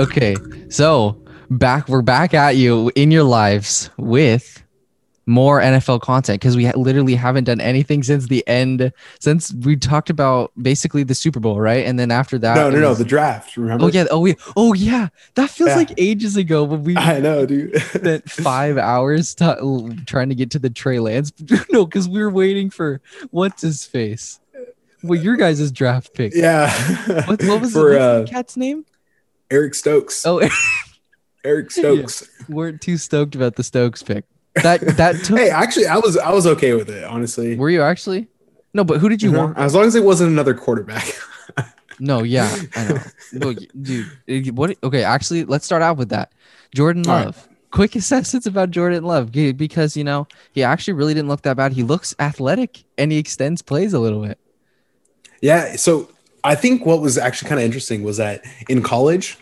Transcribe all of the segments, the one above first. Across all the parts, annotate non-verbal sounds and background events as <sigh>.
Okay, so back we're back at you in your lives with more NFL content because we ha- literally haven't done anything since the end since we talked about basically the Super Bowl, right? And then after that, no, no, no, the draft. Remember? oh yeah, oh yeah, oh yeah, that feels Yeah. like ages ago when we <laughs> I know, dude. <laughs> spent five hours t- trying to get to the Trey Lance. <laughs> no, because we were waiting for what's his face. Well, your guys' draft pick. yeah. What, what was for the, uh, the cat's name? Eric Stokes? Oh, <laughs> Eric Stokes. weren't too stoked about the Stokes pick. That that <laughs> took. Hey, actually, I was I was okay with it, honestly. were you actually? No, but who did you Mhm. want? As long as it wasn't another quarterback. <laughs> No, yeah, I know. No, dude, what? Okay, actually, let's start out with that. Jordan All right. Love. Quick assessments about Jordan Love because you know he actually really didn't look that bad. He looks athletic and he extends plays a little bit. Yeah. So I think what was actually kind of interesting was that in college,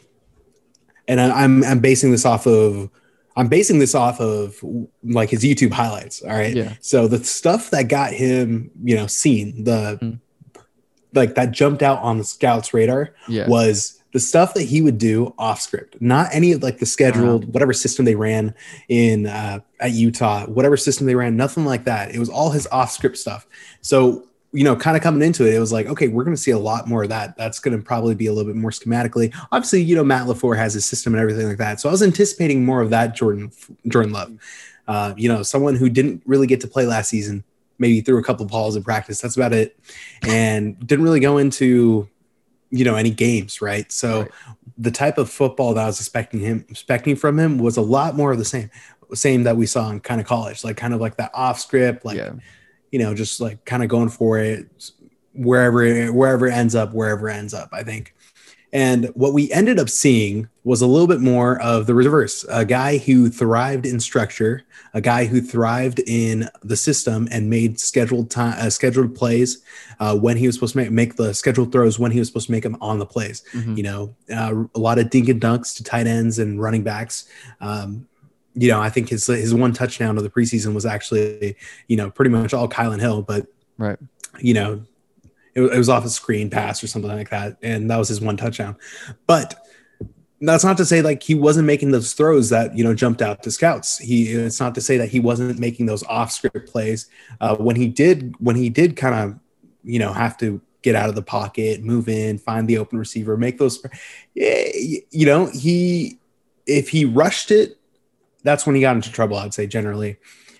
and I, I'm I'm basing this off of I'm basing this off of like his YouTube highlights. All right. Yeah. So the stuff that got him, you know, seen the Mhm. like that jumped out on the scouts radar Yeah. was the stuff that he would do off script, not any of like the scheduled whatever system they ran in uh, at Utah, whatever system they ran, nothing like that. It was all his off script stuff. So you know, kind of coming into it, it was like, okay, we're going to see a lot more of that. That's going to probably be a little bit more schematically. Obviously, you know, Matt LaFleur has his system and everything like that. So I was anticipating more of that. Jordan Jordan Love, uh, you know, someone who didn't really get to play last season, maybe threw a couple of balls in practice. That's about it, and didn't really go into you know any games right so Right. the type of football that i was expecting him expecting from him was a lot more of the same same that we saw in kind of college like kind of like that off script like yeah. You know just like kind of going for it wherever wherever it ends up wherever it ends up i think. And what we ended up seeing was a little bit more of the reverse a guy who thrived in structure a guy who thrived in the system and made scheduled time uh, scheduled plays uh, when he was supposed to make, make the scheduled throws when he was supposed to make them on the plays. Mhm. you know uh, a lot of dink and dunks to tight ends and running backs. Um, you know i think his his one touchdown of the preseason was actually you know pretty much all Kylin Hill but Right. you know it, it was off a screen pass or something like that and that was his one touchdown. But that's not to say like he wasn't making those throws that you know jumped out to scouts. He it's not to say that he wasn't making those off script plays. Uh, when he did when he did kind of you know have to get out of the pocket move in find the open receiver make those yeah, you know he if he rushed it that's when he got into trouble i'd say generally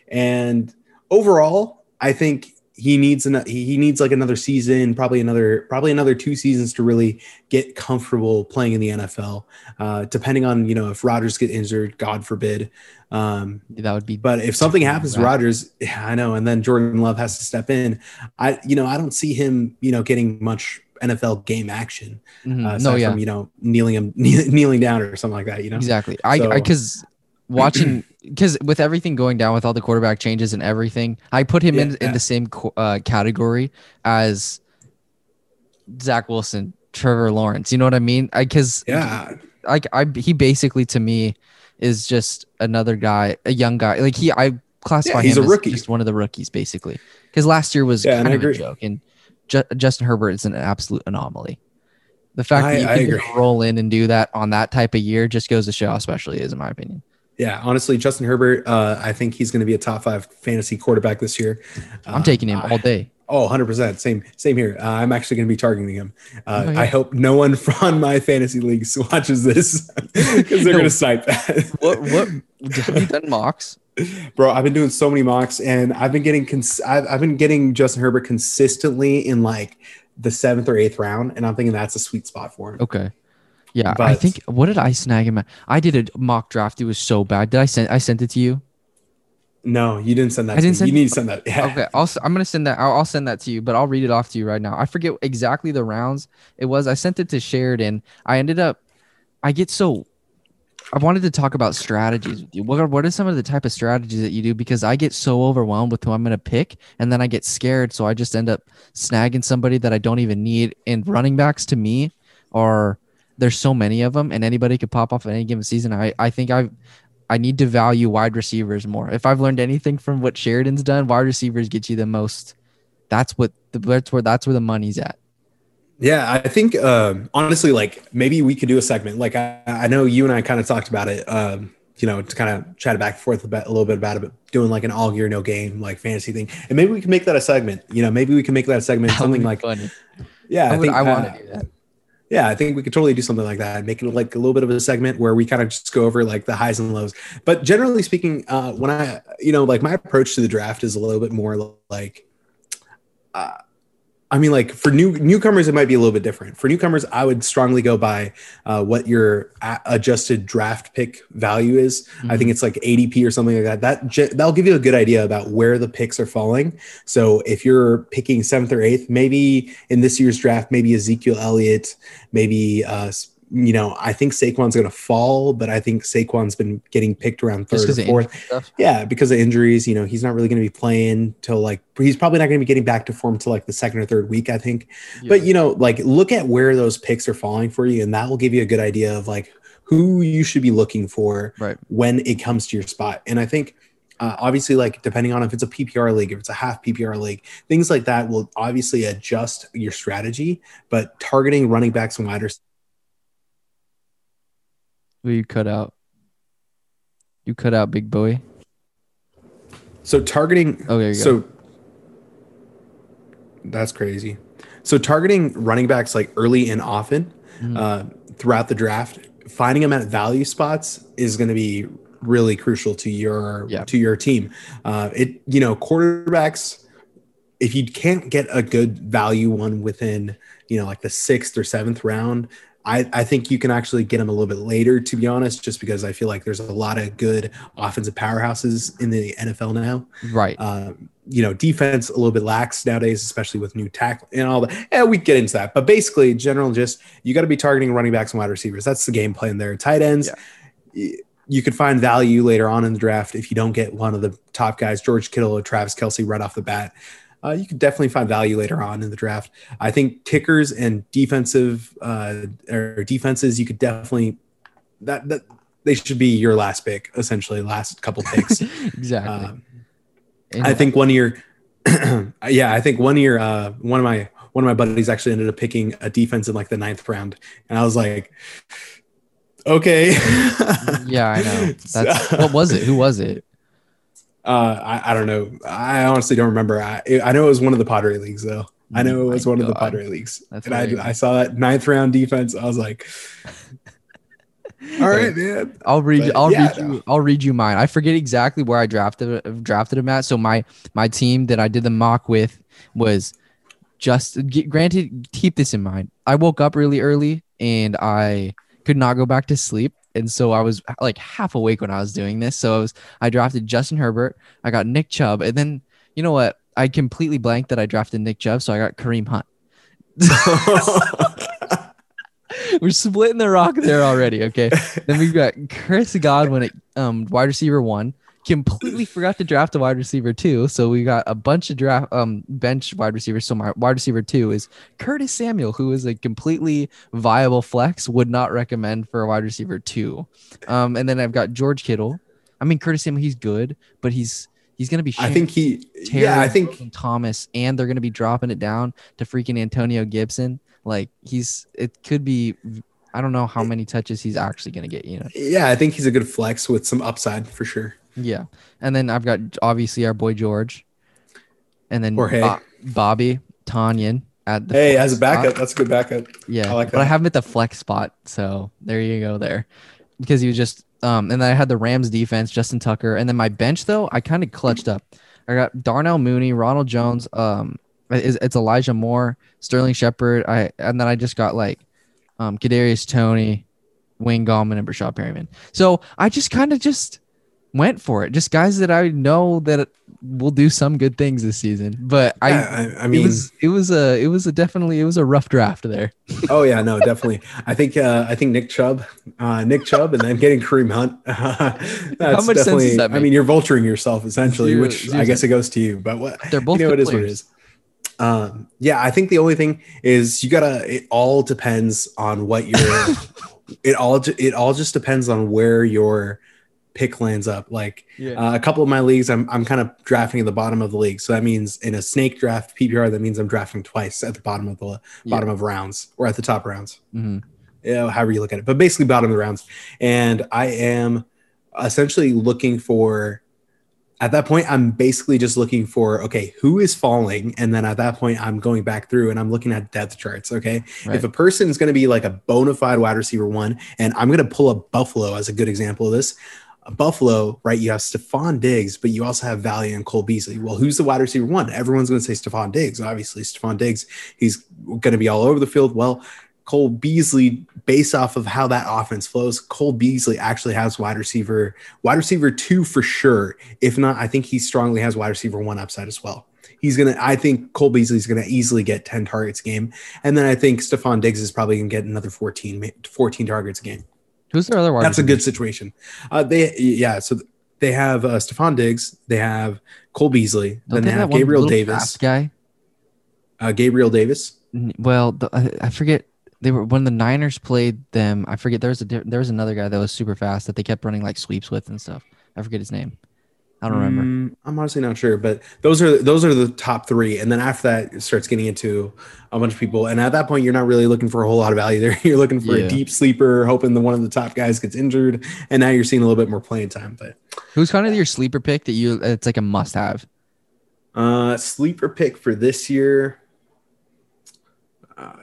and overall i think he needs an he needs like another season probably another probably another two seasons to really get comfortable playing in the nfl uh, depending on you know if Rodgers get injured god forbid um, That would be. but if something happens to. Rodgers, yeah, I know, and then Jordan Love has to step in. I, you know, I don't see him, you know, getting much NFL game action. Mhm. Uh, no, yeah, from you know kneeling him, <laughs> kneeling down or something like that. You know, exactly. I because watching <clears throat> because with everything going down with all the quarterback changes and everything, I put him in Yeah, in the same uh, category as Zach Wilson, Trevor Lawrence. You know what I mean? I because yeah, like I he basically to me is just another guy, a young guy. Like he I classify Yeah, he's him a as rookie. just one of the rookies basically. Because last year was Yeah, kind of a joke, and Ju- Justin Herbert is an absolute anomaly. The fact I- that you I can agree. roll in and do that on that type of year just goes to show how special he is, in my opinion. Yeah. Honestly, Justin Herbert, uh, I think he's going to be a top five fantasy quarterback this year. I'm Um, taking him all day. Oh, 100%. Same same here. Uh, I'm actually going to be targeting him. Uh, Oh, yeah. I hope no one <laughs> from my fantasy leagues watches this <laughs> because they're No. going to snipe that. <laughs> What what have you done mocks? Bro, I've been doing so many mocks and I've been getting cons- I've, I've been getting Justin Herbert consistently in like the seventh or eighth round, and I'm thinking that's a sweet spot for him. Okay. Yeah, I think what did I snag him at? I did a mock draft. It was so bad. Did I send I sent it to you? No, you didn't send that. I to didn't me. send- You need to send that. Yeah. Okay, I'll I'm gonna send that. I'll, I'll send that to you, but I'll read it off to you right now. I forget exactly the rounds it was. I sent it to Sheridan. I ended up. I get so. I wanted to talk about strategies with you. What are what are some of the type of strategies that you do? Because I get so overwhelmed with who I'm gonna pick, and then I get scared, so I just end up snagging somebody that I don't even need. And running backs to me are there's so many of them, and anybody could pop off at any given season. I I think I've I need to value wide receivers more. If I've learned anything from what Sheridan's done, wide receivers get you the most. That's what the that's where that's where the money's at. Yeah, I think um, honestly, like maybe we could do a segment. Like I, I know you and I kind of talked about it. Um, you know, to kind of chat back and forth a, bit, a little bit about it, but doing like an all gear no game like fantasy thing, and maybe we can make that a segment. You know, maybe we can make that a segment, That something like funny. yeah. I, I, would, think I want uh, to do that. Yeah, I think we could totally do something like that. Make it like a little bit of a segment where we kind of just go over like the highs and lows. But generally speaking, uh, when I, you know, like my approach to the draft is a little bit more like, uh, I mean, like for new newcomers, it might be a little bit different. For newcomers, I would strongly go by uh, what your a- adjusted draft pick value is. I think it's like ADP or something like that. That that'll give you a good idea about where the picks are falling. So if you're picking seventh or eighth, maybe in this year's draft, maybe Ezekiel Elliott, maybe uh, you know, I think Saquon's going to fall, but I think Saquon's been getting picked around third or fourth. Yeah, because of injuries, you know, he's not really going to be playing till like he's probably not going to be getting back to form till like the second or third week, I think. But you know, like look at where those picks are falling for you, and that will give you a good idea of like who you should be looking for right. when it comes to your spot. And I think uh, obviously, like depending on if it's a PPR league, if it's a half PPR league, things like that will obviously adjust your strategy. But targeting running backs and wide receivers. Will you cut out? You cut out, big boy. So targeting Oh, there you go. so that's crazy. So targeting running backs like early and often Mhm. uh, throughout the draft, finding them at value spots is going to be really crucial to your Yeah. to your team. Uh, it you know quarterbacks, if you can't get a good value one within you know like the sixth or seventh round. I, I think you can actually get them a little bit later, to be honest, just because I feel like there's a lot of good offensive powerhouses in the NFL now right. um, you know, defense a little bit lax nowadays, especially with new tackle and all that. Yeah, we get into that, but basically, general just you got to be targeting running backs and wide receivers. That's the game plan there. Tight ends, y- you could find value later on in the draft if you don't get one of the top guys, George Kittle or Travis Kelce, right off the bat. Uh, you could definitely find value later on in the draft. I think kickers and defensive uh, or defenses, you could definitely that that they should be your last pick, essentially, last couple <laughs> picks. exactly. Um, I think one year, <clears throat> yeah, I think one year, uh, one of my one of my buddies actually ended up picking a defense in like the ninth round, and I was like, okay, yeah, I know. <laughs> That's what was it? Who was it? Uh, I, I don't know. I honestly don't remember. I I know it was one of the Padre leagues though. I know it was my one of the God. Padre leagues, That's and I. I saw that ninth round defense. I was like, all right, man. I'll read. you But, I'll yeah, read you. I'll read you mine. I forget exactly where I drafted drafted him at. So my my team that I did the mock with was just. Granted, keep this in mind. I woke up really early and I could not go back to sleep, and so I was like half awake when I was doing this. So I was. I drafted Justin Herbert. I got Nick Chubb, and then you know what? I completely blanked that I drafted Nick Chubb, so I got Kareem Hunt. <laughs> We're splitting the rock there already. Okay. then we've got Chris Godwin at um, wide receiver one. Completely forgot to draft a wide receiver too. So we got a bunch of draft um bench wide receivers. So my wide receiver two is Curtis Samuel, who is a completely viable flex. Would not recommend for a wide receiver two. Um, and then I've got George Kittle. I mean Curtis Samuel, he's good, but he's he's gonna be. I think he. Terry Yeah, I think and Thomas, and they're going to be dropping it down to freaking Antonio Gibson. Like he's, it could be. I don't know how many touches he's actually going to get. You know. Yeah, I think he's a good flex with some upside for sure. Yeah, and then I've got obviously our boy George, and then Jorge. Bo- Bobby Tanyan at the Hey, as a backup, spot. that's a good backup. Yeah, I like but I have him at the flex spot, so there you go there, because he was just um, and then I had the Rams defense, Justin Tucker, and then my bench though I kind of clutched up. I got Darnell Mooney, Ronald Jones, um, it's, it's Elijah Moore, Sterling Shepard, I and then I just got like um, Kadarius Toney, Wayne Gallman, and Breshad Perriman. So I just kind of just went for it, just guys that I know that will do some good things this season. But I, Yeah, I, I mean, it was it was a it was a definitely it was a rough draft there. <laughs> oh yeah, no, definitely. I think uh, I think Nick Chubb, uh, Nick Chubb, and then getting Kareem Hunt. <laughs> that's much sense does that I mean, you're vulturing yourself essentially, which I guess it goes to you. But what They're both you know, it is what it is. Um, yeah, I think the only thing is you gotta. It all depends on what your. <laughs> it all. It all just depends on where your pick lands up. Like Yeah. uh, a couple of my leagues, I'm I'm kind of drafting at the bottom of the league. So that means in a snake draft PPR, that means I'm drafting twice at the bottom of the Yeah. bottom of rounds or at the top rounds. Mhm. you know, however you look at it, but basically bottom of the rounds. And I am essentially looking for, at that point, I'm basically just looking for, okay, who is falling? And then at that point, I'm going back through and I'm looking at depth charts. Okay. Right. If a person is going to be like a bona fide wide receiver one, and I'm going to pull up Buffalo as a good example of this. Buffalo, right? You have Stefon Diggs, but you also have Valley and Cole Beasley. Well, who's the wide receiver one? Everyone's going to say Stefon Diggs. Obviously, Stefon Diggs, he's going to be all over the field. Well, Cole Beasley, based off of how that offense flows, Cole Beasley actually has wide receiver, wide receiver two for sure. If not, I think he strongly has wide receiver one upside as well. He's gonna, I think Cole Beasley's gonna easily get 10 targets game. And then I think Stefon Diggs is probably gonna get another 14, 14 targets game. Who's their other wide That's a good situation. Uh, they, yeah, so they have uh, Stefon Diggs, they have Cole Beasley, Don't then they have have Gabriel Davis, guy. uh, Gabriel Davis. Well, the, I, I forget. They were when the Niners played them. I forget. There was a there was another guy that was super fast that they kept running like sweeps with and stuff. I forget his name. I don't remember. Mm, I'm honestly not sure, but those are those are the top three, and then after that, it starts getting into a bunch of people. And at that point, you're not really looking for a whole lot of value there. <laughs> You're looking for Yeah. a deep sleeper, hoping that one of the top guys gets injured, and now you're seeing a little bit more playing time. But Who's kind of your sleeper pick that you? It's like a must have. uh, sleeper pick for this year. Uh,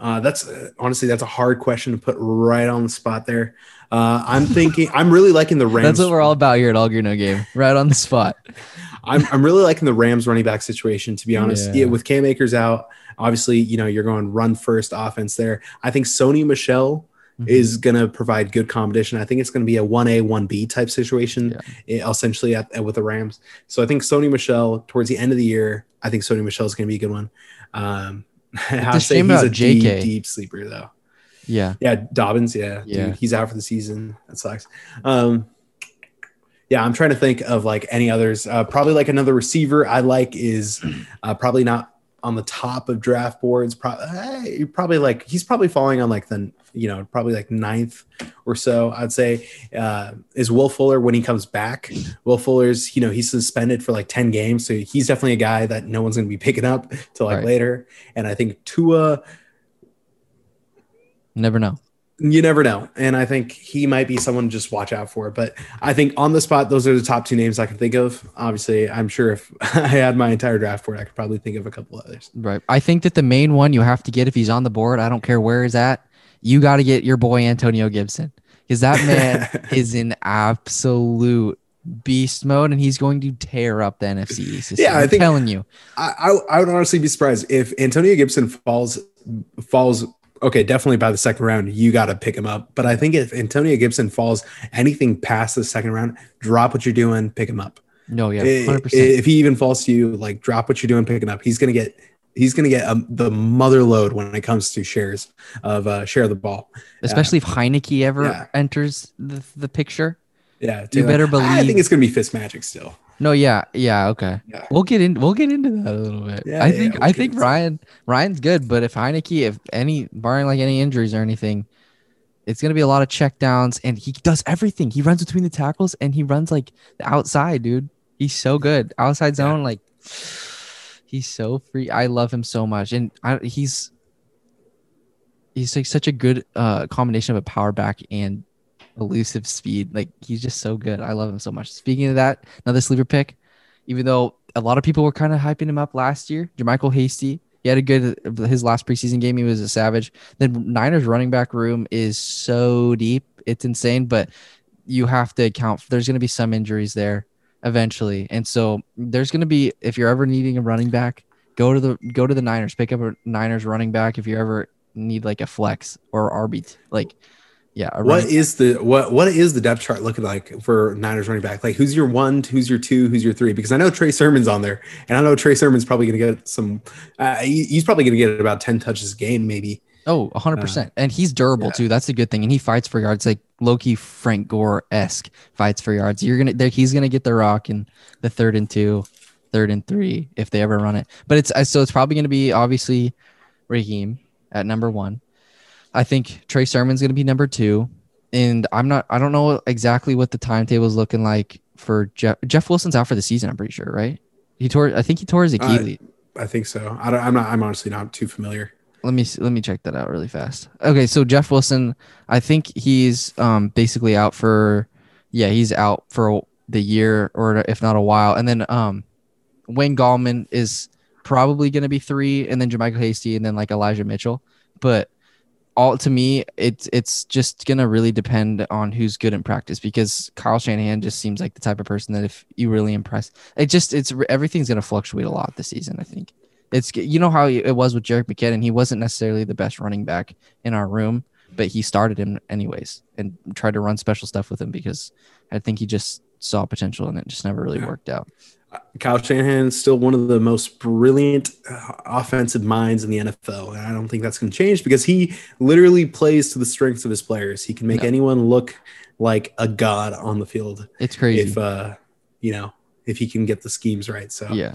uh, that's uh, honestly that's a hard question to put right on the spot there. Uh, I'm thinking I'm really liking the <laughs> Rams. That's what we're all about here at All Gear No Game. Right on the spot. <laughs> I'm, I'm really liking the Rams running back situation, to be honest. Yeah. Yeah. with Cam Akers out, obviously, you know, you're going run first offense there. I think Sony Michel Mhm. is going to provide good competition. I think it's going to be a 1A, 1B type situation, eh, essentially, at, at- with the Rams. So I think Sony Michel, towards the end of the year, I think Sony Michel is going to be a good one. Um, <laughs> I say he's a JK. deep, deep sleeper, though. Yeah. Yeah, Dobbins. Yeah, Yeah. Dude, he's out for the season. That sucks. Um, yeah, I'm trying to think of like any others. Uh, probably like another receiver I like is <clears throat> uh, probably not on the top of draft boards. Pro- eh, probably like he's probably falling on like the you know probably like ninth or so. I'd say uh, is Will Fuller when he comes back. Will Fuller's you know he's suspended for like ten games, so he's definitely a guy that no one's going to be <laughs> picking up till like Right. later. And I think Tua Never know. you never know. And I think he might be someone to just watch out for. But I think on the spot, those are the top two names I can think of. Obviously, I'm sure if <laughs> I had my entire draft board, I could probably think of a couple others. Right. I think that the main one you have to get if he's on the board, I don't care where he's at, you got to get your boy Antonio Gibson because that man <laughs> is in absolute beast mode and he's going to tear up the NFC East. Yeah, year. I I'm think- telling you. I, I, I would honestly be surprised if Antonio Gibson falls falls. Okay, definitely by the second round, you got to pick him up. But I think if Antonio Gibson falls anything past the second round, drop what you're doing, pick him up. No, yeah, 100%. If he even falls to you, like drop what you're doing, pick him up. He's gonna get he's gonna get um, the mother load when it comes to shares of uh, share of the ball. Especially if Heinicke ever Yeah. enters the, the picture. Yeah, You better I believe- think it's gonna be Fitz Magic still. No, yeah, yeah, okay. Yeah. We'll get in. We'll get into that a little bit. Yeah, I yeah, think. we'll I think. Ryan. Ryan's good, but if Heinicke, if any, barring like any injuries or anything, it's gonna be a lot of check downs, and he does everything. He runs between the tackles, and he runs like the outside, dude. He's so good. Outside Yeah. zone, like he's so free. I love him so much, and I, he's he's like such a good uh combination of a power back and elusive speed. Like he's just so good. I love him so much. Speaking of that, another sleeper pick, even though a lot of people were kind of hyping him up last year, JaMycal Hasty. He had a good his last preseason game. He was a savage. The Niners running back room is so deep, it's insane. But you have to account. For, There's going to be some injuries there eventually, and so there's going to be if you're ever needing a running back, go to the go to the Niners. Pick up a Niners running back if you ever need like a flex or RB. Like, yeah, a What is the what what is the depth chart looking like for Niners running back? Like who's your one, who's your two, who's your three? Because I know Trey Sermon's on there, and I know Trey Sermon's probably going to get some. Uh, he- he's probably going to get about ten touches a game, maybe. Oh, 100%. and he's durable yeah. too. That's a good thing. And he fights for yards like Loki Frank Gore esque fights for yards. You're to, he's going to get the rock in the third and two, third and three if they ever run it. But it's, uh, so it's probably going to be obviously Raheem at number one. I think Trey Sermon's going to be number two. and I'm not. I don't know exactly what the timetable is looking like for Jeff. Jeff Wilson's out for the season. I'm pretty sure, right? He tore. I think he tore his Achilles. I think so. I don't, I'm not. I'm honestly not too familiar. Let me let me check that out really fast. Okay, so Jeff Wilson, I think he's um basically out for yeah, he's out for the year or if not a while. And then um Wayne Gallman is probably going to be 3 and then JaMycal Hasty and then like Elijah Mitchell. But all to me it's it's just going to really depend on who's good in practice because Kyle Shanahan just seems like the type of person that if you really impress, it just it's everything's going to fluctuate a lot this season, I think. It's you know how it was with Jerick McKinnon. He wasn't necessarily the best running back in our room, but he started him anyways and tried to run special stuff with him because I think he just saw potential and it just never really worked out. Kyle Shanahan is still one of the most brilliant uh, offensive minds in the NFL. And I don't think that's going to change because he literally plays to the strengths of his players. He can make Yeah. anyone look like a god on the field It's crazy. if, uh, you know, if he can get the schemes right. So, Yeah.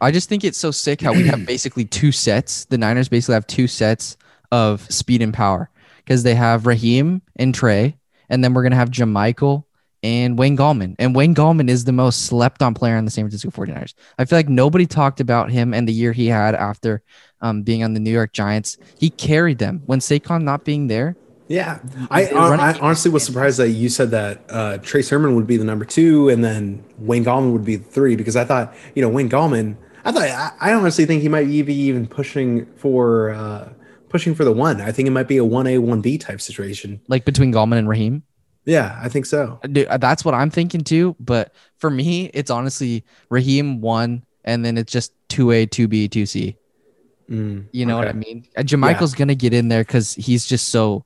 I just think it's so sick how we have <clears throat> basically two sets. The Niners basically have two sets of speed and power because they have Raheem and Trey, and then we're going to have JaMycal and Wayne Gallman. And Wayne Gallman is the most slept on player on the San Francisco 49ers. I feel like nobody talked about him and the year he had after um, being on the New York Giants. He carried them when Saquon not being there. Yeah, I, I, honestly was surprised that you said that uh, Trey Sermon would be the number two, and then Wayne Gallman would be the three because I thought you know Wayne Gallman. I thought I, I honestly think he might be even pushing for uh, pushing for the one. I think it might be a one A one B type situation. Like between Gallman and Raheem. Yeah, I think so. Dude, uh, that's what I'm thinking too. But for me, it's honestly Raheem one, and then it's just two A, two B, two C. Mm, You know what I mean? Uh, JaMycal's gonna get in there because he's just so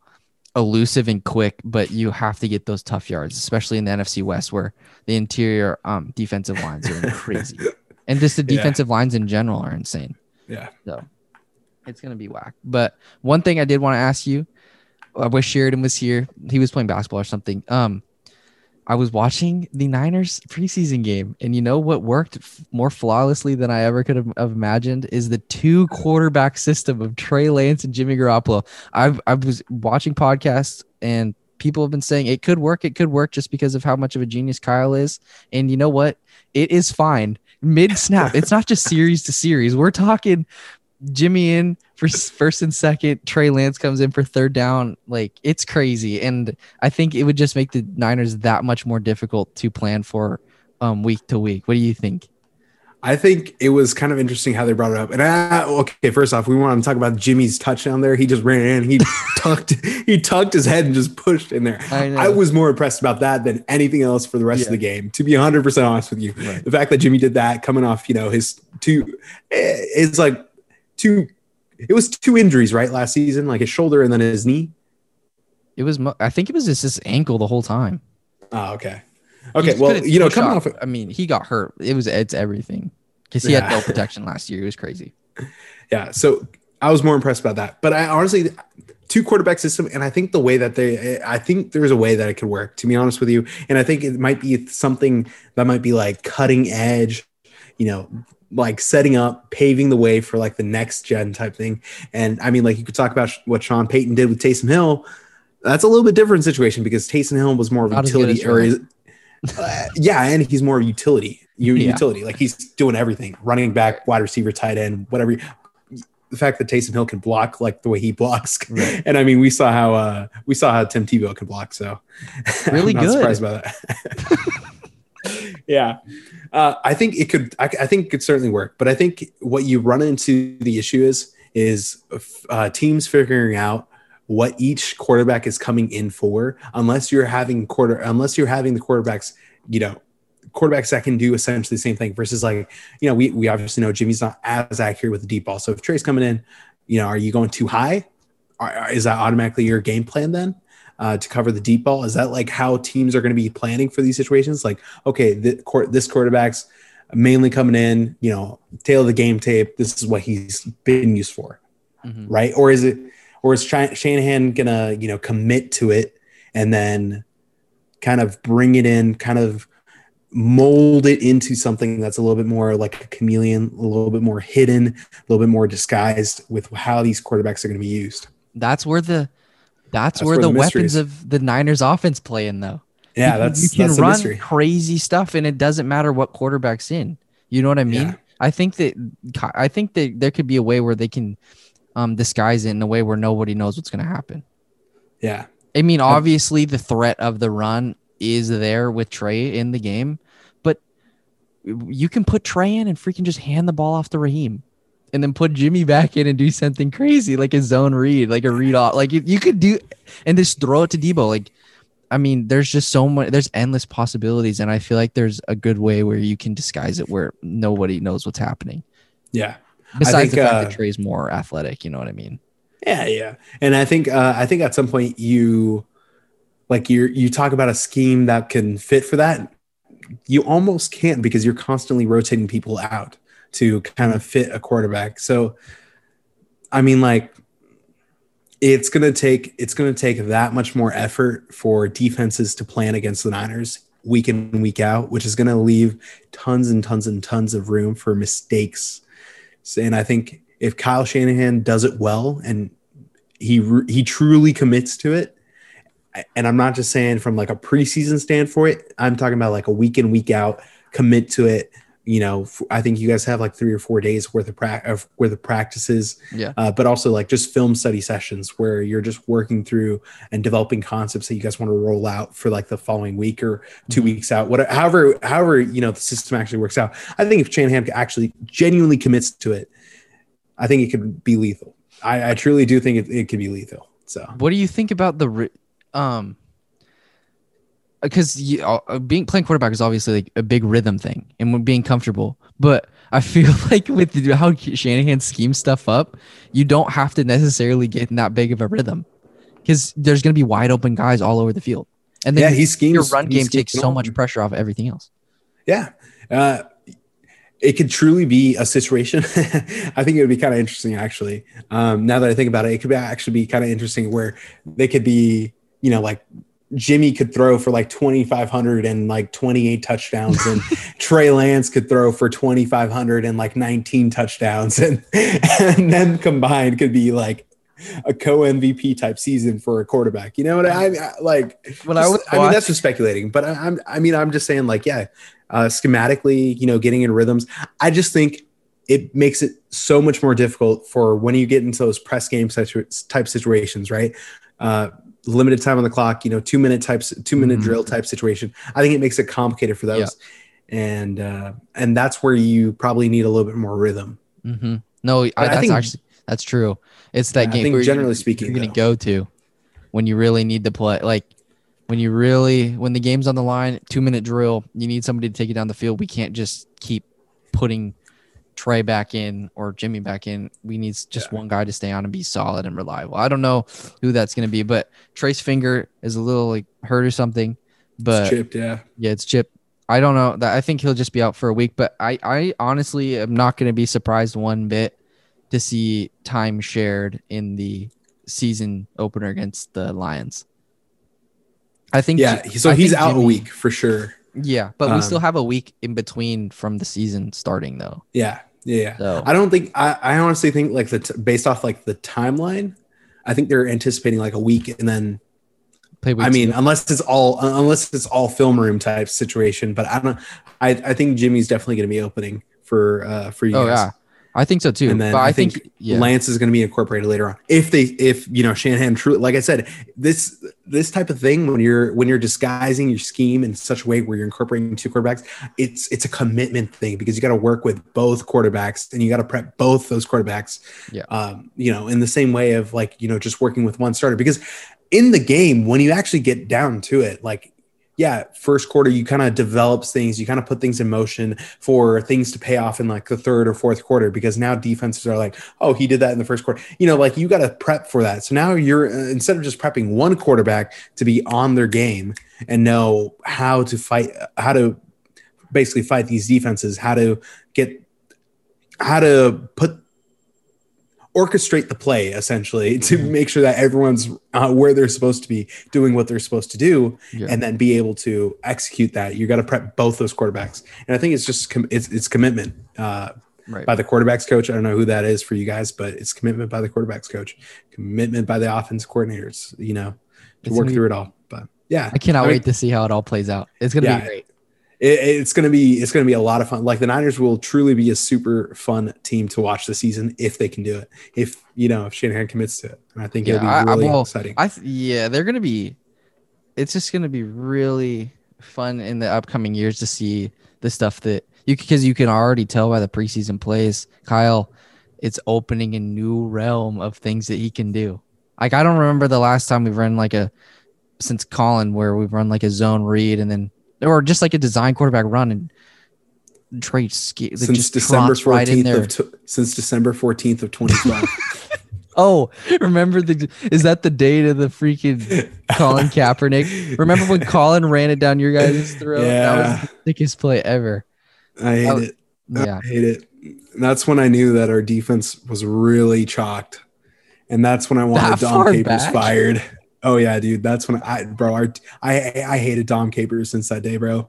elusive and quick. But you have to get those tough yards, especially in the NFC West, where the interior um, defensive lines are <laughs> crazy, and just the Yeah. defensive lines in general are insane. Yeah. So it's gonna be whack. But one thing I did want to ask you, I wish Sheridan was here. He was playing basketball or something. Um, I was watching the Niners preseason game, and you know what worked f- more flawlessly than I ever could have, have imagined is the two quarterback system of Trey Lance and Jimmy Garoppolo. I've I was watching podcasts and people have been saying it could work, it could work just because of how much of a genius Kyle is. And you know what? It is fine mid snap. <laughs> it's not just series to series. We're talking Jimmy in for first and second. Trey Lance comes in for third down. Like it's crazy, and I think it would just make the Niners that much more difficult to plan for um, week to week. What do you think? I think it was kind of interesting how they brought it up. And I, okay, first off, we want to talk about Jimmy's touchdown there. He just ran in, he <laughs> tucked, he tucked his head and just pushed in there. I. I was more impressed about that than anything else for the rest Yeah. of the game. To be 100 percent honest with you, Right. the fact that Jimmy did that, coming off, you know, his two, eh, it's like two. It was two injuries, right? Last season, like his shoulder and then his knee. It was. I think it was just his ankle the whole time. Oh, okay. Okay. Well, you know, coming off, I mean, he got hurt. It was. It's everything because he had no <laughs> protection last year. It was crazy. Yeah, so I was more impressed about that. But I honestly, two quarterback system, and I think the way that they, I think there's a way that it could work. To be honest with you, and I think it might be something that might be like cutting edge, you know, like setting up, paving the way for like the next gen type thing. And I mean, like you could talk about what Sean Payton did with Taysom Hill. That's a little bit different situation because Taysom Hill was more of a Not as good utility, is, uh, yeah, and he's more utility. u- Yeah. Utility, like he's doing everything: running back, wide receiver, tight end, whatever. The fact that Taysom Hill can block like the way he blocks, <laughs> Right. and I mean, we saw how uh, we saw how Tim Tebow can block. So <laughs> Really good. surprised by that. <laughs> yeah, uh, I think it could. I, I think it could certainly work. But I think what you run into the issue is is uh, teams figuring out what each quarterback is coming in for. Unless you're having quarter, unless you're having the quarterbacks, you know, quarterbacks that can do essentially the same thing. Versus like, you know, we we obviously know Jimmy's not as accurate with the deep ball. So if Trey's coming in, you know, are you going too high? Are, is that automatically your game plan then? uh, to cover the deep ball? Is that like how teams are going to be planning for these situations? Like, okay, the, this quarterback's mainly coming in, you know, tail of the game tape. This is what he's been used for, Mhm. right? Or is it, or is Shanahan Shanahan gonna, you know, commit to it and then kind of bring it in, kind of mold it into something that's a little bit more like a chameleon, a little bit more hidden, a little bit more disguised with how these quarterbacks are going to be used. That's where the That's, That's where, where the, the weapons of the Niners offense play in though. Yeah, you, that's you can that's run crazy stuff and it doesn't matter what quarterback's in. You know what I mean? Yeah. I think that I think that there could be a way where they can um, disguise it in a way where nobody knows what's going to happen. Yeah, I mean, obviously the threat of the run is there with Trey in the game, but you can put Trey in and freaking just hand the ball off to Raheem. And then put Jimmy back in and do something crazy like a zone read, like a read off. Like you, you could do, and just throw it to Deebo. Like, I mean, there's just so much, there's endless possibilities. And I feel like there's a good way where you can disguise it where nobody knows what's happening. yeah. Besides think, the fact uh, that Trey's more athletic, you know what I mean? Yeah, yeah. And I think uh, I think at some point you like you you talk about a scheme that can fit for that. You almost can't because you're constantly rotating people out to kind of fit a quarterback. So I mean like it's going to take it's going to take that much more effort for defenses to plan against the Niners week in and week out, which is going to leave tons and tons and tons of room for mistakes. And I think if Kyle Shanahan does it well and he he truly commits to it, and I'm not just saying from like a preseason stand for it, I'm talking about like a week in week out commit to it. You know, I think you guys have like three or four days worth of, pra- of worth of practices Yeah. uh, but also like just film study sessions where you're just working through and developing concepts that you guys want to roll out for like the following week or 2 Mhm. weeks out. Whatever, however, however you know the system actually works out. I think if Shanahan actually genuinely commits to it, I think it could be lethal. I, I truly do think it, it could be lethal. So What do you think about the ri- um? Because uh, being playing quarterback is obviously like a big rhythm thing, and being comfortable. But I feel <laughs> like with how Shanahan schemes stuff up, you don't have to necessarily get in that big of a rhythm, because there's going to be wide open guys all over the field, and then yeah, your- he schemes. your run game takes so much pressure off everything else. Yeah. Uh, it could truly be a situation. <laughs> I think it would be kind of interesting, actually. Um, now that I think about it, it could be actually be kind of interesting where they could be, you know, like Jimmy could throw for like 2,500 and like 28 touchdowns, and <laughs> Trey Lance could throw for 2,500 and like 19 touchdowns, and and then combined could be like a co MVP type season for a quarterback. You know what I, I like? When I just- was I mean, that's just speculating, but I, I'm, I mean, I'm just saying, like, yeah, uh, schematically, you know, getting in rhythms. I just think it makes it so much more difficult for when you get into those press game situ- type situations, right? Uh, limited time on the clock, you know, two minute types, two minute Mhm. drill type situation. I think it makes it complicated for those, and uh, and that's where you probably need a little bit more rhythm. Mm-hmm. No, I, I think- actually that's true. It's that Yeah, I game. think where you're- generally speaking, you're going to go to when you really need to play. Like when you really when the game's on the line, two minute drill. You need somebody to take you down the field. We can't just keep putting Trey back in or Jimmy back in. We need just Yeah. one guy to stay on and be solid and reliable. I don't know who that's going to be, but Trey's finger is a little like hurt or something. But It's chipped, yeah. yeah, it's Chip. I don't know. That I think he'll just be out for a week. But I, I honestly am not going to be surprised one bit to see time shared in the season opener against the Lions. I think. Yeah, so I he's out Jimmy- a week for sure. Yeah, but we Um, still have a week in between from the season starting, though. Yeah, yeah, yeah. So I don't think I, I honestly think like the t- based off like the timeline, I think they're anticipating like a week and then play I mean two. unless it's all unless it's all film room type situation, but I don't I I think Jimmy's definitely going to be opening for uh for you oh guys. yeah, I think so too. And then but I, I think, think yeah, Lance is going to be incorporated later on. If they, if you know, Shanahan truly, like I said, this this type of thing when you're when you're disguising your scheme in such a way where you're incorporating two quarterbacks, it's it's a commitment thing because you got to work with both quarterbacks and you got to prep both those quarterbacks. Yeah. Um, you know, in the same way of like you know just working with one starter because in the game when you actually get down to it, like yeah, first quarter you kind of develops things, you kind of put things in motion for things to pay off in like the third or fourth quarter because now defenses are like, oh, he did that in the first quarter. You know, like you got to prep for that. So now you're uh, instead of just prepping one quarterback to be on their game and know how to fight, how to basically fight these defenses, how to get, how to put orchestrate the play essentially to Mhm. make sure that everyone's uh, where they're supposed to be doing what they're supposed to do Yeah. and then be able to execute that you got to prep both those quarterbacks and i think it's just com- it's, it's commitment uh, Right. by the quarterbacks coach. I don't know who that is for you guys, but it's commitment by the quarterbacks coach, commitment by the offense coordinators, you know, to It's work gonna be- through it all. But yeah, I cannot I mean, wait to see how it all plays out. It's gonna Yeah. be great. It, it's gonna be it's gonna be a lot of fun. Like the Niners will truly be a super fun team to watch this season if they can do it. If you know if Shanahan commits to it, and I think it'll be Yeah, I- I- really well, exciting. I th- yeah, they're gonna be. It's just gonna be really fun in the upcoming years to see the stuff that you because you can already tell by the preseason plays, Kyle. It's opening a new realm of things that he can do. Like I don't remember the last time we've run like a since Colin where we've run like a zone read and then or just like a design quarterback run and Trey sk- since just December right fourteenth there. of t- since December fourteenth of twenty twelve. <laughs> Oh, remember the is that the date of the freaking Colin <laughs> Kaepernick? Remember when Colin ran it down your guys' throat? That Yeah. was the sickest play ever. I hate Oh, it. Yeah. I hate it. And that's when I knew that our defense was really chalked. And that's when I wanted That Dom Capers back? fired. Oh yeah, dude. That's when I bro, our, I I hated Dom Capers since that day, bro.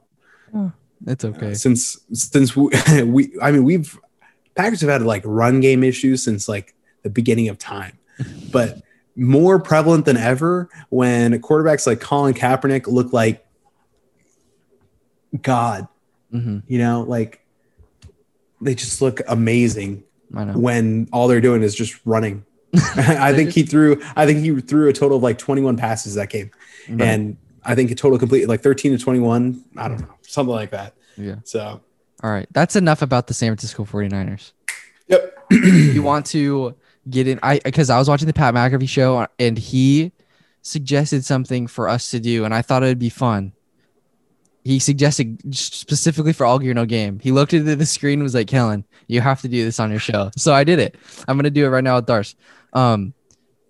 That's okay. Since since we, <laughs> we I mean we've Packers have had like run game issues since like the beginning of time. <laughs> But more prevalent than ever when quarterbacks like Colin Kaepernick look like God, hmm you know, like they just look amazing I know. when all they're doing is just running. <laughs> I think he threw I think he threw a total of like 21 passes that game. Right. And I think a total complete like 13 to 21. I don't know, something like that. yeah. So All right. That's enough about the San Francisco 49ers. yep. <clears throat> you want to get in I because I was watching the Pat McAfee show and he suggested something for us to do and I thought it would be fun. He suggested specifically for all gear no game. He looked at the screen and was like, "Kellen, you have to do this on your show." So I did it. I'm gonna do it right now with Dars. Um,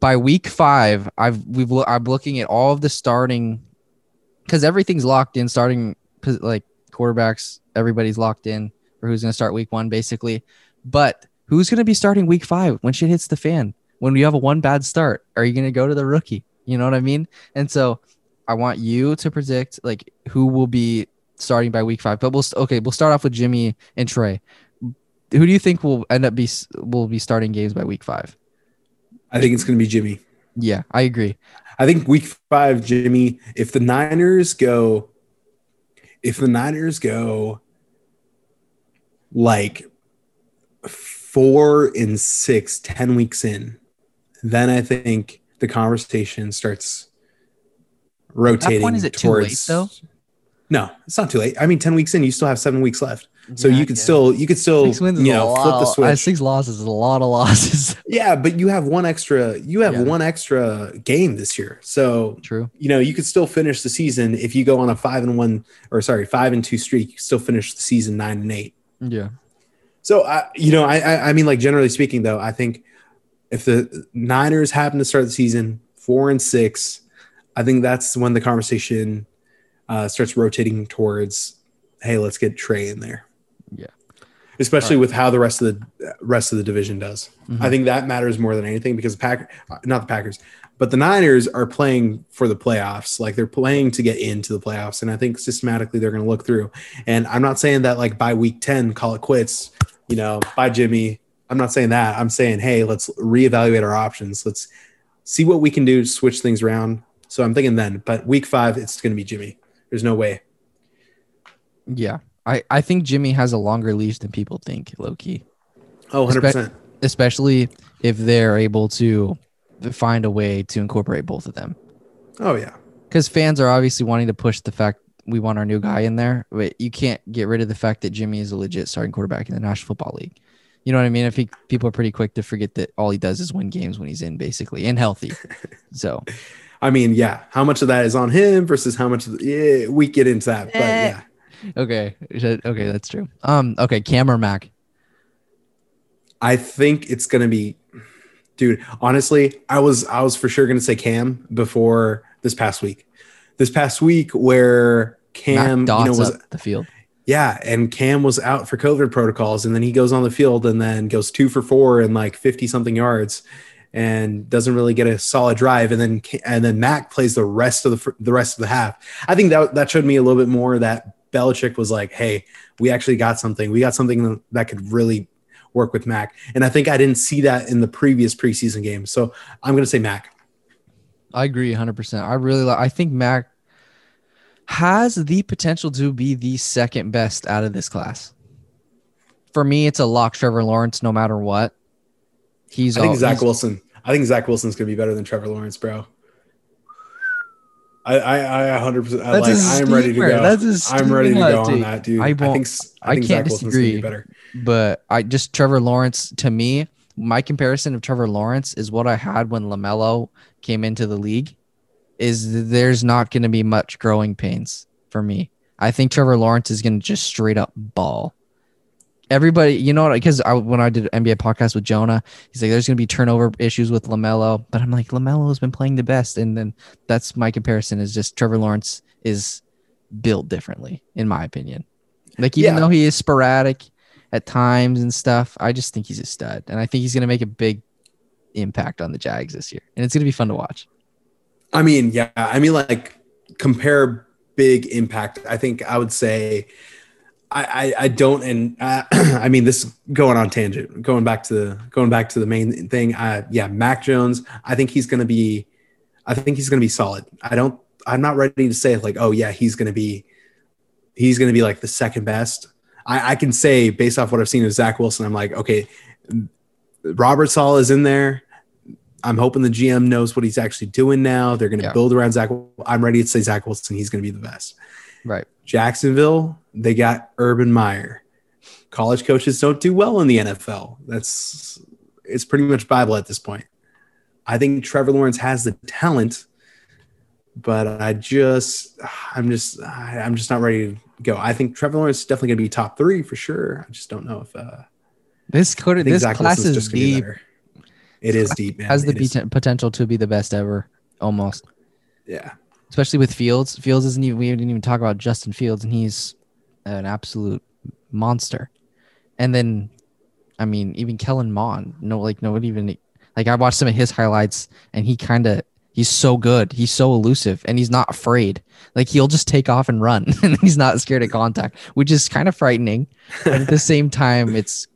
by week five, I've we've I'm looking at all of the starting because everything's locked in. Starting like quarterbacks, everybody's locked in for who's gonna start week one, basically. But who's to be starting week five when shit hits the fan? When you have a one bad start, are you to go to the rookie? You know what I mean? And so I want you to predict like who will be starting by week five. But we'll okay, we'll start off with Jimmy and Trey. Who do you think will end up be will be starting games by week five? I think it's going to be Jimmy. Yeah, I agree. I think week 5 Jimmy if the Niners go if the Niners go like 4 and six, ten weeks in then I think the conversation starts rotating is it too late, though? No, it's not too late. I mean, 10 weeks in, you still have seven weeks left. So Yeah, you could still, you could still, you know, flip the uh, switch. Six losses is a lot of losses. <laughs> Yeah, but you have one extra. You have Yeah. one extra game this year, so True. you know you could still finish the season if you go on a five and one or sorry five and two streak. You still finish the season nine and eight. Yeah. So I, you know, I, I, I mean, like generally speaking, though, I think if the Niners happen to start the season four and six, I think that's when the conversation uh, starts rotating towards, hey, let's get Trey in there. Yeah. Especially Right. with how the rest of the rest of the division does. Mhm. I think that matters more than anything because the Pack, not the Packers, but the Niners are playing for the playoffs. Like they're playing to get into the playoffs, and I think systematically they're going to look through. And I'm not saying that like by week ten, call it quits. You know, by Jimmy. I'm not saying that. I'm saying, hey, let's reevaluate our options. Let's see what we can do to switch things around. So I'm thinking then, but week five, it's going to be Jimmy. There's no way. Yeah. I, I think Jimmy has a longer leash than people think, low key. Oh, 100 percent. especially if they're able to find a way to incorporate both of them. Oh yeah. Because fans are obviously wanting to push the fact we want our new guy in there, but you can't get rid of the fact that Jimmy is a legit starting quarterback in the National Football League. You know what I mean? I think people are pretty quick to forget that all he does is win games when he's in, basically, and healthy. <laughs> So I mean, yeah. How much of that is on him versus how much? Of the, yeah, we get into that, but Eh. yeah. okay, okay, that's true. Um, okay, Cam or Mac? I think it's gonna be, dude. Honestly, I was I was for sure gonna say Cam before this past week. This past week where Cam, you know, dots was up the field. yeah, and Cam was out for COVID protocols, and then he goes on the field and then goes two for four and like fifty something yards, and doesn't really get a solid drive, and then and then Mac plays the rest of the the rest of the half. I think that that showed me a little bit more that Belichick was like, hey, we actually got something. We got something that could really work with Mac. And I think I didn't see that in the previous preseason game. So I'm going to say Mac. I agree 100%. I really like, I think Mac has the potential to be the second best out of this class. For me, it's a lock Trevor Lawrence no matter what. He's I think all- Zach Wilson. I think Zach Wilson's going to be better than Trevor Lawrence, bro. I I, I 100%. I That's like, I'm ready to go. That's a I'm ready to go on that, dude. I I, won't- think, s- I I think can't Zach Wilson's disagree. be better. but I just Trevor Lawrence to me, my comparison of Trevor Lawrence is what I had when LaMelo came into the league. Is there's not going to be much growing pains for me. I think Trevor Lawrence is going to just straight up ball. Everybody, you know, because I when I did an NBA podcast with Jonah, he's like, "There's going to be turnover issues with Lamelo," but I'm like, Lamelo has been playing the best, and then that's my comparison. Is just Trevor Lawrence is built differently, in my opinion. Like even Yeah. though he is sporadic at times and stuff, I just think he's a stud, and I think he's going to make a big impact on the Jags this year, and it's going to be fun to watch. I mean, yeah. I mean, like compare big impact. I think I would say I I, don't. And uh, <clears throat> I mean, this going on tangent, going back to the going back to the main thing. Uh, yeah, Mac Jones. I think he's going to be. I think he's going to be solid. I don't. I'm not ready to say like, oh yeah, he's going to be. He's going to be like the second best. I, I can say based off what I've seen of Zach Wilson, I'm like, okay, Robert Saleh is in there. I'm hoping the GM knows what he's actually doing now. They're going to Yeah. build around Zach. I'm ready to say Zach Wilson. He's going to be the best. Right. Jacksonville, they got Urban Meyer. College coaches don't do well in the NFL. That's it's pretty much Bible at this point. I think Trevor Lawrence has the talent, but I just I'm just I'm just not ready to go. I think Trevor Lawrence is definitely going to be top three for sure. I just don't know if uh, This could this Zach class Wilson's is just be deep. It is deep, man. Has the is- potential to be the best ever, almost. yeah. Especially with Fields. Fields isn't even we didn't even talk about Justin Fields, and he's an absolute monster. And then, I mean, even Kellen Mond, no, like nobody even like I watched some of his highlights, and he kind of he's so good, he's so elusive, and he's not afraid. Like he'll just take off and run, <laughs> and he's not scared of contact, which is kind of frightening. But at the <laughs> same time, it's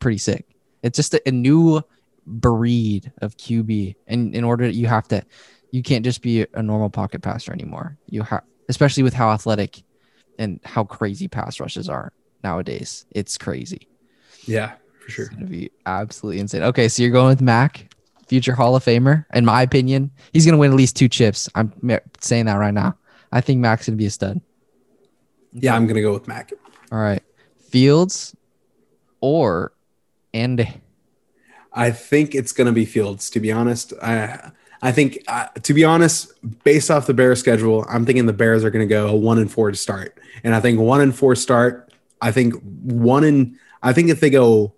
pretty sick. It's just a, a new breed of QB, and in order you have to you can't just be a normal pocket passer anymore. You have, especially with how athletic and how crazy pass rushes are nowadays. It's crazy. Yeah, for sure. It's gonna be absolutely insane. Okay, so you're going with Mac, future Hall of Famer. In my opinion, he's gonna win at least two chips. I'm saying that right now. I think Mac's gonna be a stud. Yeah, I'm gonna go with Mac. All right, Fields or Andy. I think it's going to be Fields. To be honest, I I think uh, to be honest, based off the Bears schedule, I'm thinking the Bears are going to go a one and four to start, and I think one and four start. I think one and I think if they go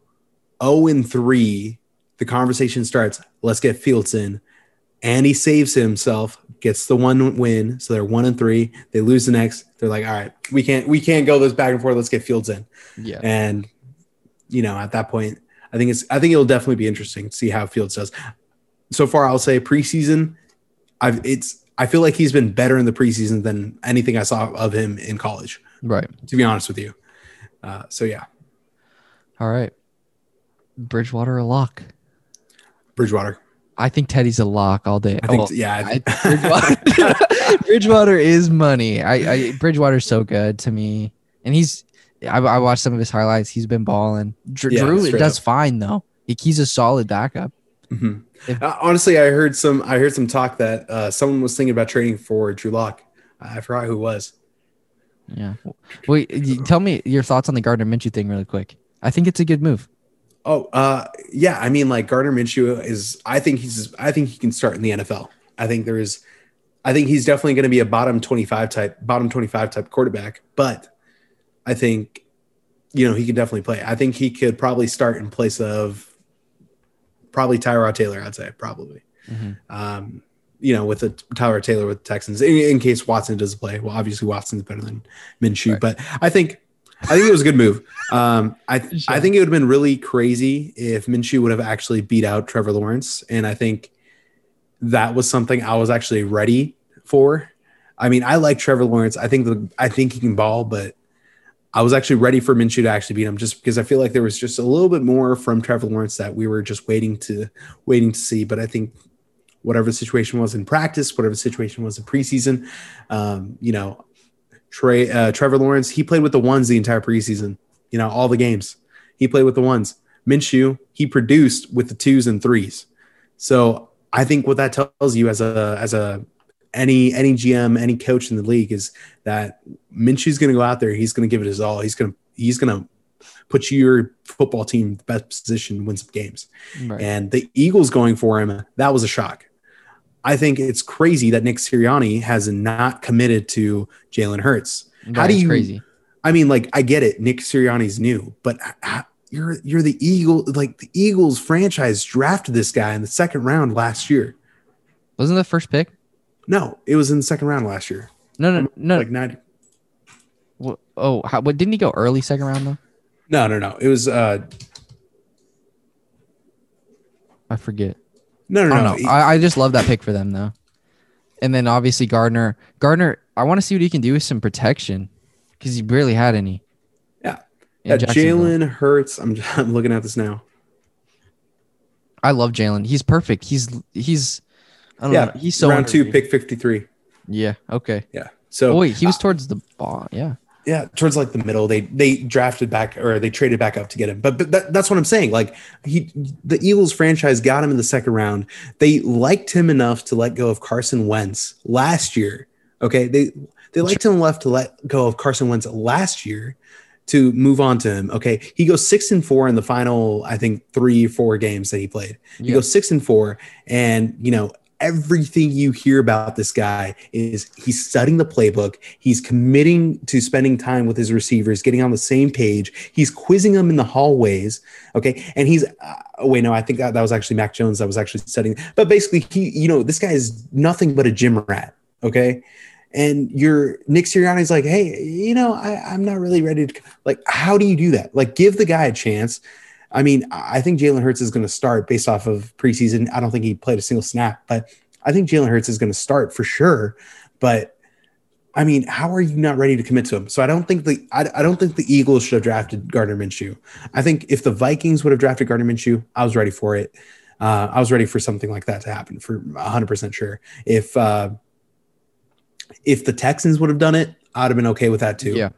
zero and three, the conversation starts. Let's get Fields in, and he saves himself, gets the one win, so they're one and three. They lose the next. They're like, all right, we can't we can't go this back and forth. Let's get Fields in. Yeah, And you know, at that point, I think it's I think it'll definitely be interesting to see how Fields does. So far, I'll say preseason. I've it's I feel like he's been better in the preseason than anything I saw of him in college. right. To be honest with you, uh, so yeah, All right. Bridgewater a lock. Bridgewater. I think Teddy's a lock all day. I think Well, yeah, I I, <laughs> Bridgewater, <laughs> Bridgewater is money. I, I Bridgewater's so good to me, and he's. I, I watched some of his highlights. He's been balling. Dr- Yeah, Drew does up. fine though. Like, he's a solid backup. Mhm. Uh, honestly, I heard some I heard some talk that uh, someone was thinking about trading for Drew Lock. I forgot who it was. Yeah. Wait, tell me your thoughts on the Gardner Minshew thing really quick. I think it's a good move. Oh, uh, yeah. I mean, like Gardner Minshew is. I think he's. I think he can start in the NFL. I think there is. I think he's definitely going to be a bottom twenty-five type, bottom twenty-five type quarterback. But I think, you know, he can definitely play. I think he could probably start in place of probably Tyrod Taylor. I'd say probably. Um, you know, with a Tyler Taylor with the Texans, in, in case Watson doesn't play. Well, obviously Watson's better than Minshew, Right. but I think I think it was a good move. Um, I <laughs> Sure. I think it would have been really crazy if Minshew would have actually beat out Trevor Lawrence, and I think that was something I was actually ready for. I mean, I like Trevor Lawrence. I think the I think he can ball, but I was actually ready for Minshew to actually beat him, just because I feel like there was just a little bit more from Trevor Lawrence that we were just waiting to waiting to see. But I think whatever the situation was in practice, whatever the situation was in preseason, um, you know, Trey uh, Trevor Lawrence he played with the ones the entire preseason. You know, all the games he played with the ones. Minshew he produced with the twos and threes. So I think what that tells you as a as a any any GM, any coach in the league is that Minshew's going to go out there. He's going to give it his all. He's going to he's going to put your football team in the best position to win some games. Right. And the Eagles going for him, that was a shock. I think it's crazy that Nick Sirianni has not committed to Jalen Hurts. That How do you? Crazy. I mean, like I get it. Nick Sirianni's new, but you're you're the Eagle. Like the Eagles franchise drafted this guy in the second round last year. Wasn't the first pick? No, it was in the second round last year. No, no, no. Like ninety. What, oh, how, what didn't he go early second round though? No, no, no. It was. uh I forget. No, no, I no. I, I just love that pick for them though. And then obviously Gardner. Gardner, I want to see what he can do with some protection because he barely had any. Yeah. Yeah. Jalen Hurts. I'm, <laughs> I'm looking at this now. I love Jalen. He's perfect. He's he's yeah, know. he's so round two, pick fifty three. Yeah. Okay. Yeah. So oh, wait, he was uh, towards the ball. Yeah. Yeah, towards like the middle. They they drafted back or they traded back up to get him. But but that, that's what I'm saying. Like he the Eagles franchise got him in the second round. They liked him enough to let go of Carson Wentz last year. Okay. They they liked him enough to let go of Carson Wentz last year to move on to him. Okay. He goes six and four in the final, I think, three, four games that he played. He goes six and four. And, you know, everything you hear about this guy is he's studying the playbook. He's committing to spending time with his receivers, getting on the same page. He's quizzing them in the hallways. Okay. And he's, uh, oh, wait, no, I think that, that was actually Mac Jones that was actually studying. But basically, he, you know, this guy is nothing but a gym rat. Okay. And your Nick Sirianni's like, hey, you know, I, I'm not really ready to, like, how do you do that? Like, give the guy a chance I mean, I think Jalen Hurts is going to start based off of preseason. I don't think he played a single snap, but I think Jalen Hurts is going to start for sure. But I mean, how are you not ready to commit to him? So I don't think the I, I don't think the Eagles should have drafted Gardner Minshew. I think if the Vikings would have drafted Gardner Minshew, I was ready for it. Uh, I was ready for something like that to happen for 100 percent sure. If uh, if the Texans would have done it, I'd have been okay with that too. Yeah,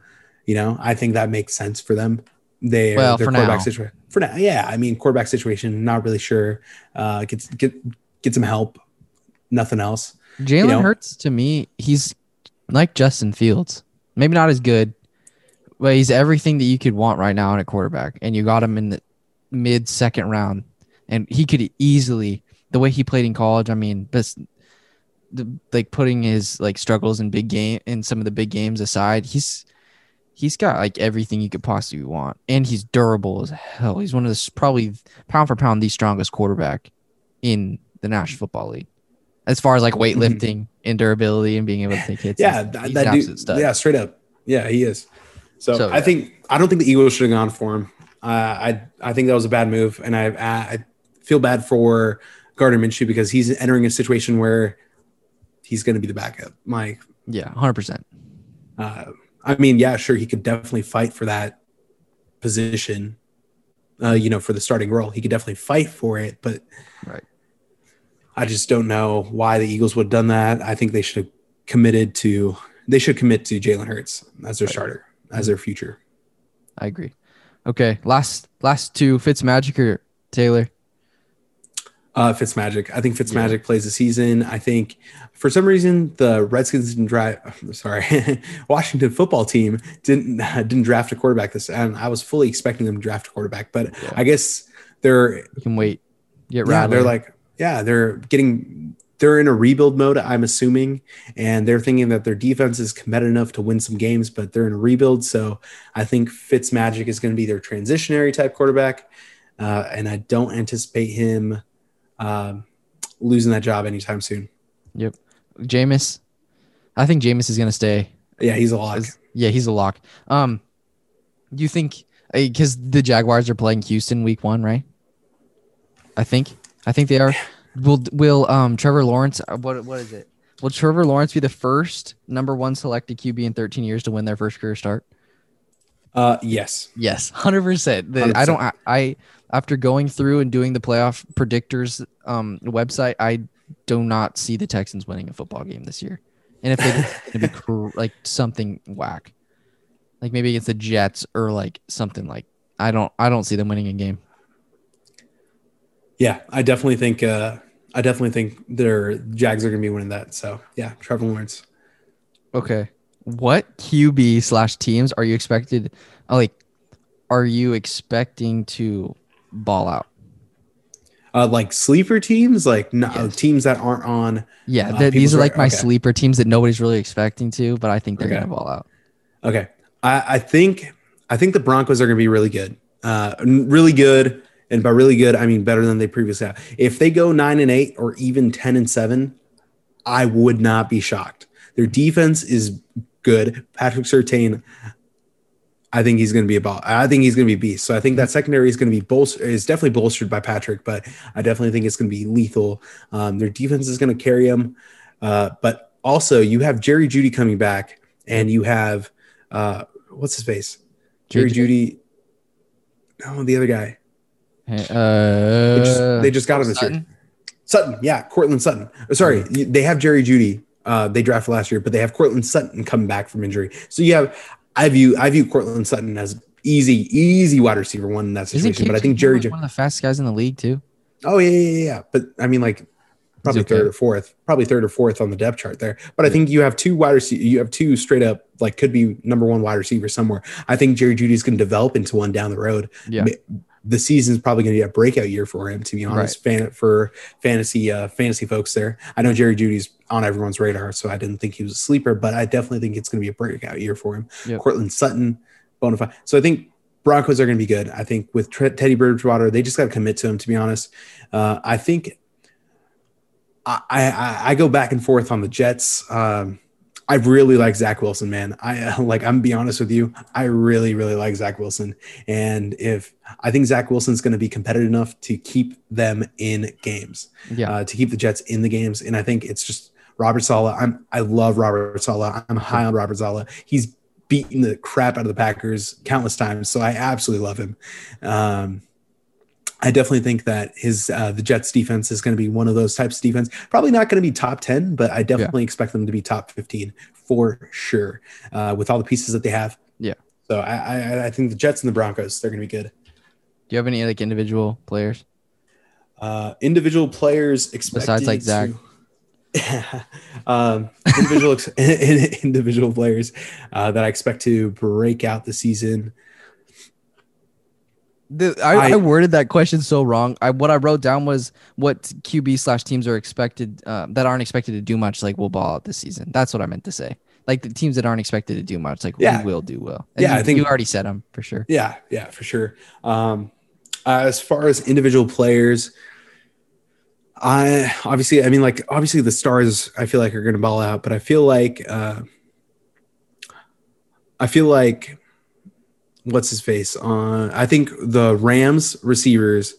you know, I think that makes sense for them. They well, their quarterback situation for now. Yeah, I mean quarterback situation. Not really sure. Uh, get get get some help. Nothing else. Jalen you know? Hurts to me. He's like Justin Fields. Maybe not as good, but he's everything that you could want right now in a quarterback. And you got him in the mid second round, and he could easily the way he played in college. I mean, but the, like putting his like struggles in big game in some of the big games aside, he's he's got like everything you could possibly want, and he's durable as hell. He's one of the probably pound for pound the strongest quarterback in the National Football League, as far as like mm-hmm. weightlifting and durability and being able to take hits. yeah, that, that dude, stud. yeah, straight up, yeah, he is. So, so I yeah. think I don't think the Eagles should have gone for him. Uh, I I think that was a bad move, and I I feel bad for Gardner Minshew because he's entering a situation where he's going to be the backup. My yeah, hundred uh, percent. I mean, yeah, sure, he could definitely fight for that position. Uh, you know, for the starting role, he could definitely fight for it, but right. I just don't know why the Eagles would have done that. I think they should have committed to they should commit to Jalen Hurts as their right. starter, as their future. I agree. Okay, last last two Fitz Magic or Taylor. Uh, Fitzmagic. I think Fitzmagic yeah. plays the season. I think for some reason the Redskins didn't drive. <laughs> Sorry, <laughs> Washington football team didn't uh, <laughs> didn't draft a quarterback this, and I was fully expecting them to draft a quarterback. But yeah. I guess they're you can wait. Get yeah, they're like yeah, they're getting they're in a rebuild mode. I'm assuming, and they're thinking that their defense is committed enough to win some games, but they're in a rebuild. So I think Fitzmagic is going to be their transitionary type quarterback, uh, and I don't anticipate him um, losing that job anytime soon. Yep. Jameis, I think Jameis is going to stay. Yeah, he's a lock. Yeah, he's a lock. Um, do you think because the Jaguars are playing Houston week one, right? I think. I think they are. <sighs> Will will um Trevor Lawrence? Uh, what what is it? Will Trevor Lawrence be the first number one selected QB in 13 years to win their first career start? Uh, yes. Yes, hundred percent. I don't. I, I after going through and doing the playoff predictors um website, I do not see the Texans winning a football game this year. And if they it's be <laughs> cr- like something whack, like maybe against the Jets or like something like I don't. I don't see them winning a game. Yeah, I definitely think. Uh, I definitely think their Jags are going to be winning that. So yeah, Trevor Lawrence. Okay. What QB slash teams are you expected? Like, are you expecting to ball out? Uh, like sleeper teams, like no, Yes. teams that aren't on. Yeah, Uh, th- these are like my okay. sleeper teams that nobody's really expecting to, but I think they're Okay. gonna ball out. Okay, I, I think I think the Broncos are to be really good. Uh, really good, and by really good, I mean better than they previously have. If they go nine and eight or even ten and seven, I would not be shocked. Their defense is good. Patrick Surtain, I think he's going to be about. I think he's going to be beast. So I think that secondary is going to be bolstered. Is definitely bolstered by Patrick, but I definitely think it's going to be lethal. Um, their defense is going to carry them, uh, but also you have Jerry Jeudy coming back, and you have uh, what's his face, Jerry? Jeudy. No, the other guy. Hey, They Uh, just, they just got him this year. Sutton? Sutton, yeah, Courtland Sutton. Oh, sorry, they have Jerry Jeudy. Uh, they drafted last year, but they have Courtland Sutton coming back from injury. So you have, I view, I view Courtland Sutton as easy, easy wide receiver one in that situation. But I think Jerry, like, one of the fastest guys in the league too. oh yeah, yeah, yeah. But I mean, like probably okay. third or fourth, probably third or fourth on the depth chart there. But I think you have two wide receiver, you have two straight up like could be number one wide receiver somewhere. I think Jerry Jeudy is going to develop into one down the road. Yeah. The season's probably going to be a breakout year for him, to be honest. Fan, for fantasy uh, fantasy folks there, I know Jerry Jeudy's on everyone's radar, so I didn't think he was a sleeper, but I definitely think it's going to be a breakout year for him. Yep. Courtland Sutton, bona fide. So I think Broncos are going to be good. I think with Tre- Teddy Bridgewater, they just got to commit to him. To be honest, uh, I think I, I I go back and forth on the Jets. Um, I really like Zach Wilson, man. I <laughs> like. I'm gonna be honest with you. I really, really like Zach Wilson, and if I think Zach Wilson's going to be competitive enough to keep them in games, Yeah. uh, to keep the Jets in the games, and I think it's just Robert Saleh. I'm I love Robert Saleh. I'm high on Robert Saleh. He's beaten the crap out of the Packers countless times, so I absolutely love him. Um, I definitely think that his uh, the Jets defense is going to be one of those types of defense. Probably not going to be top ten, but I definitely expect them to be top fifteen for sure uh, with all the pieces that they have. Yeah. So I, I I think the Jets and the Broncos they're going to be good. Do you have any like individual players? Uh, individual players expected Besides, like, Zach. to- <laughs> um, individual <laughs> individual players uh, that I expect to break out the season. The, I, I, I- worded that question so wrong. I what I wrote down was what QB slash teams are expected uh, that aren't expected to do much, like will ball out this season. That's what I meant to say. Like the teams that aren't expected to do much, like Yeah. we will do well. Yeah, you, I think- you already said them for sure. Yeah, yeah, for sure. Um, uh, as far as individual players, I obviously, I mean, like obviously the stars, I feel like are going to ball out, but I feel like, uh, I feel like, what's his face? On I think the Rams receivers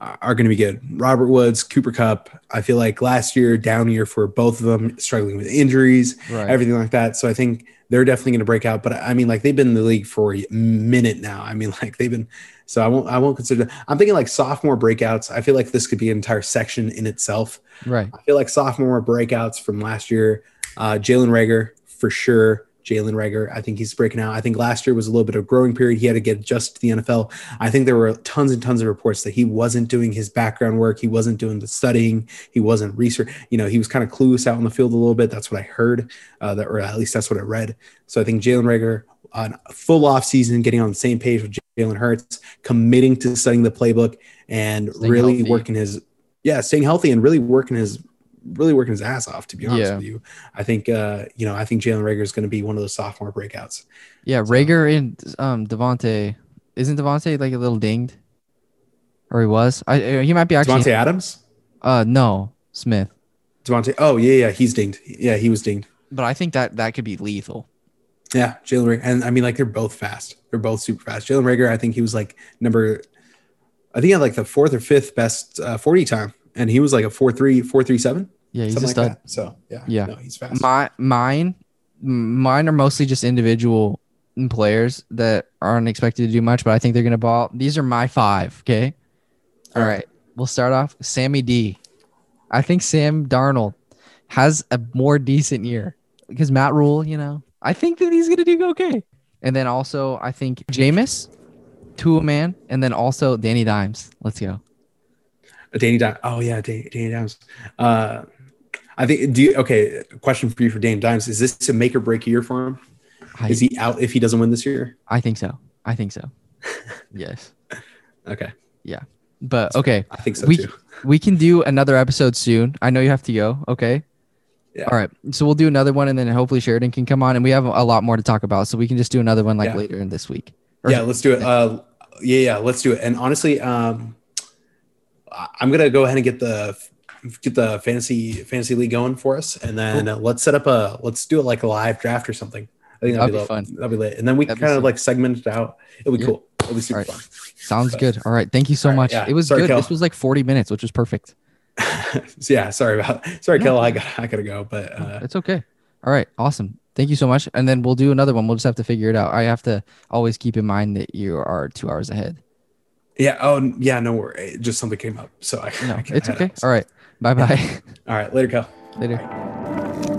are are going to be good. Robert Woods, Cooper Kupp. I feel like last year down year for both of them, struggling with injuries Right. everything like that. So I think they're definitely going to break out. But I mean, like they've been in the league for a minute now. I mean, <laughs> like they've been. So I won't. I won't consider. I'm thinking like sophomore breakouts. I feel like this could be an entire section in itself. right. I feel like sophomore breakouts from last year. Uh, Jalen Reagor for sure. Jalen Reagor, I think he's breaking out. I think last year was a little bit of a growing period. He had to get adjusted to the NFL. I think there were tons and tons of reports that he wasn't doing his background work. He wasn't doing the studying. He wasn't research. You know, he was kind of clueless out in the field a little bit. That's what I heard, uh, that, or at least that's what I read. So I think Jalen Reagor, on full off season, getting on the same page with Jalen Hurts, committing to studying the playbook and Staying really healthy. working his, yeah, staying healthy and really working his really working his ass off. To be honest Yeah. with you, I think uh, you know I think Jalen Reagor is going to be one of those sophomore breakouts. Yeah, Reagor and um Devonte isn't Devonte like a little dinged, or he was? I uh, he might be actually. Davante Adams, Uh, no, Smith. Devontae. Oh yeah, yeah, he's dinged. Yeah, he was dinged. But I think that that could be lethal. Yeah, Jalen Reagor, and I mean like they're both fast. They're both super fast. Jalen Reagor, I think he was like number, I think he had like the fourth or fifth best uh, forty time, and he was like a four three four three seven Yeah, he's something a like stud. that. So yeah, Yeah. no, he's fast. My mine, mine are mostly just individual players that aren't expected to do much, but I think they're gonna ball. These are my five. Okay. All right. We'll start off Sammy D. I think Sam Darnold has a more decent year because Matt Rhule, you know, I think that he's gonna do okay. And then also I think Jameis, Tua man, and then also Danny Dimes. Let's go. Danny Dimes. Oh yeah, Danny, Danny Dimes. Uh, I think. Do you okay? Question for you for Danny Dimes: Is this a make or break year for him? I, Is he out if he doesn't win this year? I think so. I think so. <laughs> yes. Okay, Yeah. But okay, I think so We- too. we can do another episode soon. I know you have to go. Okay. Yeah. All right. So we'll do another one, and then hopefully Sheridan can come on, and we have a lot more to talk about. So we can just do another one like Yeah. later in this week. Yeah, let's do it. Uh, yeah, yeah, let's do it. And honestly, um, I'm gonna go ahead and get the get the fantasy fantasy league going for us, and then uh, let's set up a let's do it like a live draft or something. I think that'd, That'd be be, fun. That'd be lit. And then we kind of like segment it out. It'll be Yeah. cool. It'll be super Alright. fun. Sounds But- good. All right. Thank you so right, much. yeah. It was Sorry, good. Kel. This was like 40 minutes, which was perfect. <laughs> So, yeah, sorry about sorry, No. Kel. I got I gotta go, but uh, It's okay. All right. Awesome. Thank you so much. And then we'll do another one. We'll just have to figure it out. I have to always keep in mind that you are two hours ahead. Yeah. Oh, yeah. No worry. Eh, just something came up, so I. <laughs> No, I it's okay. All right. Bye bye. <laughs> All right. Later, Kel. Later.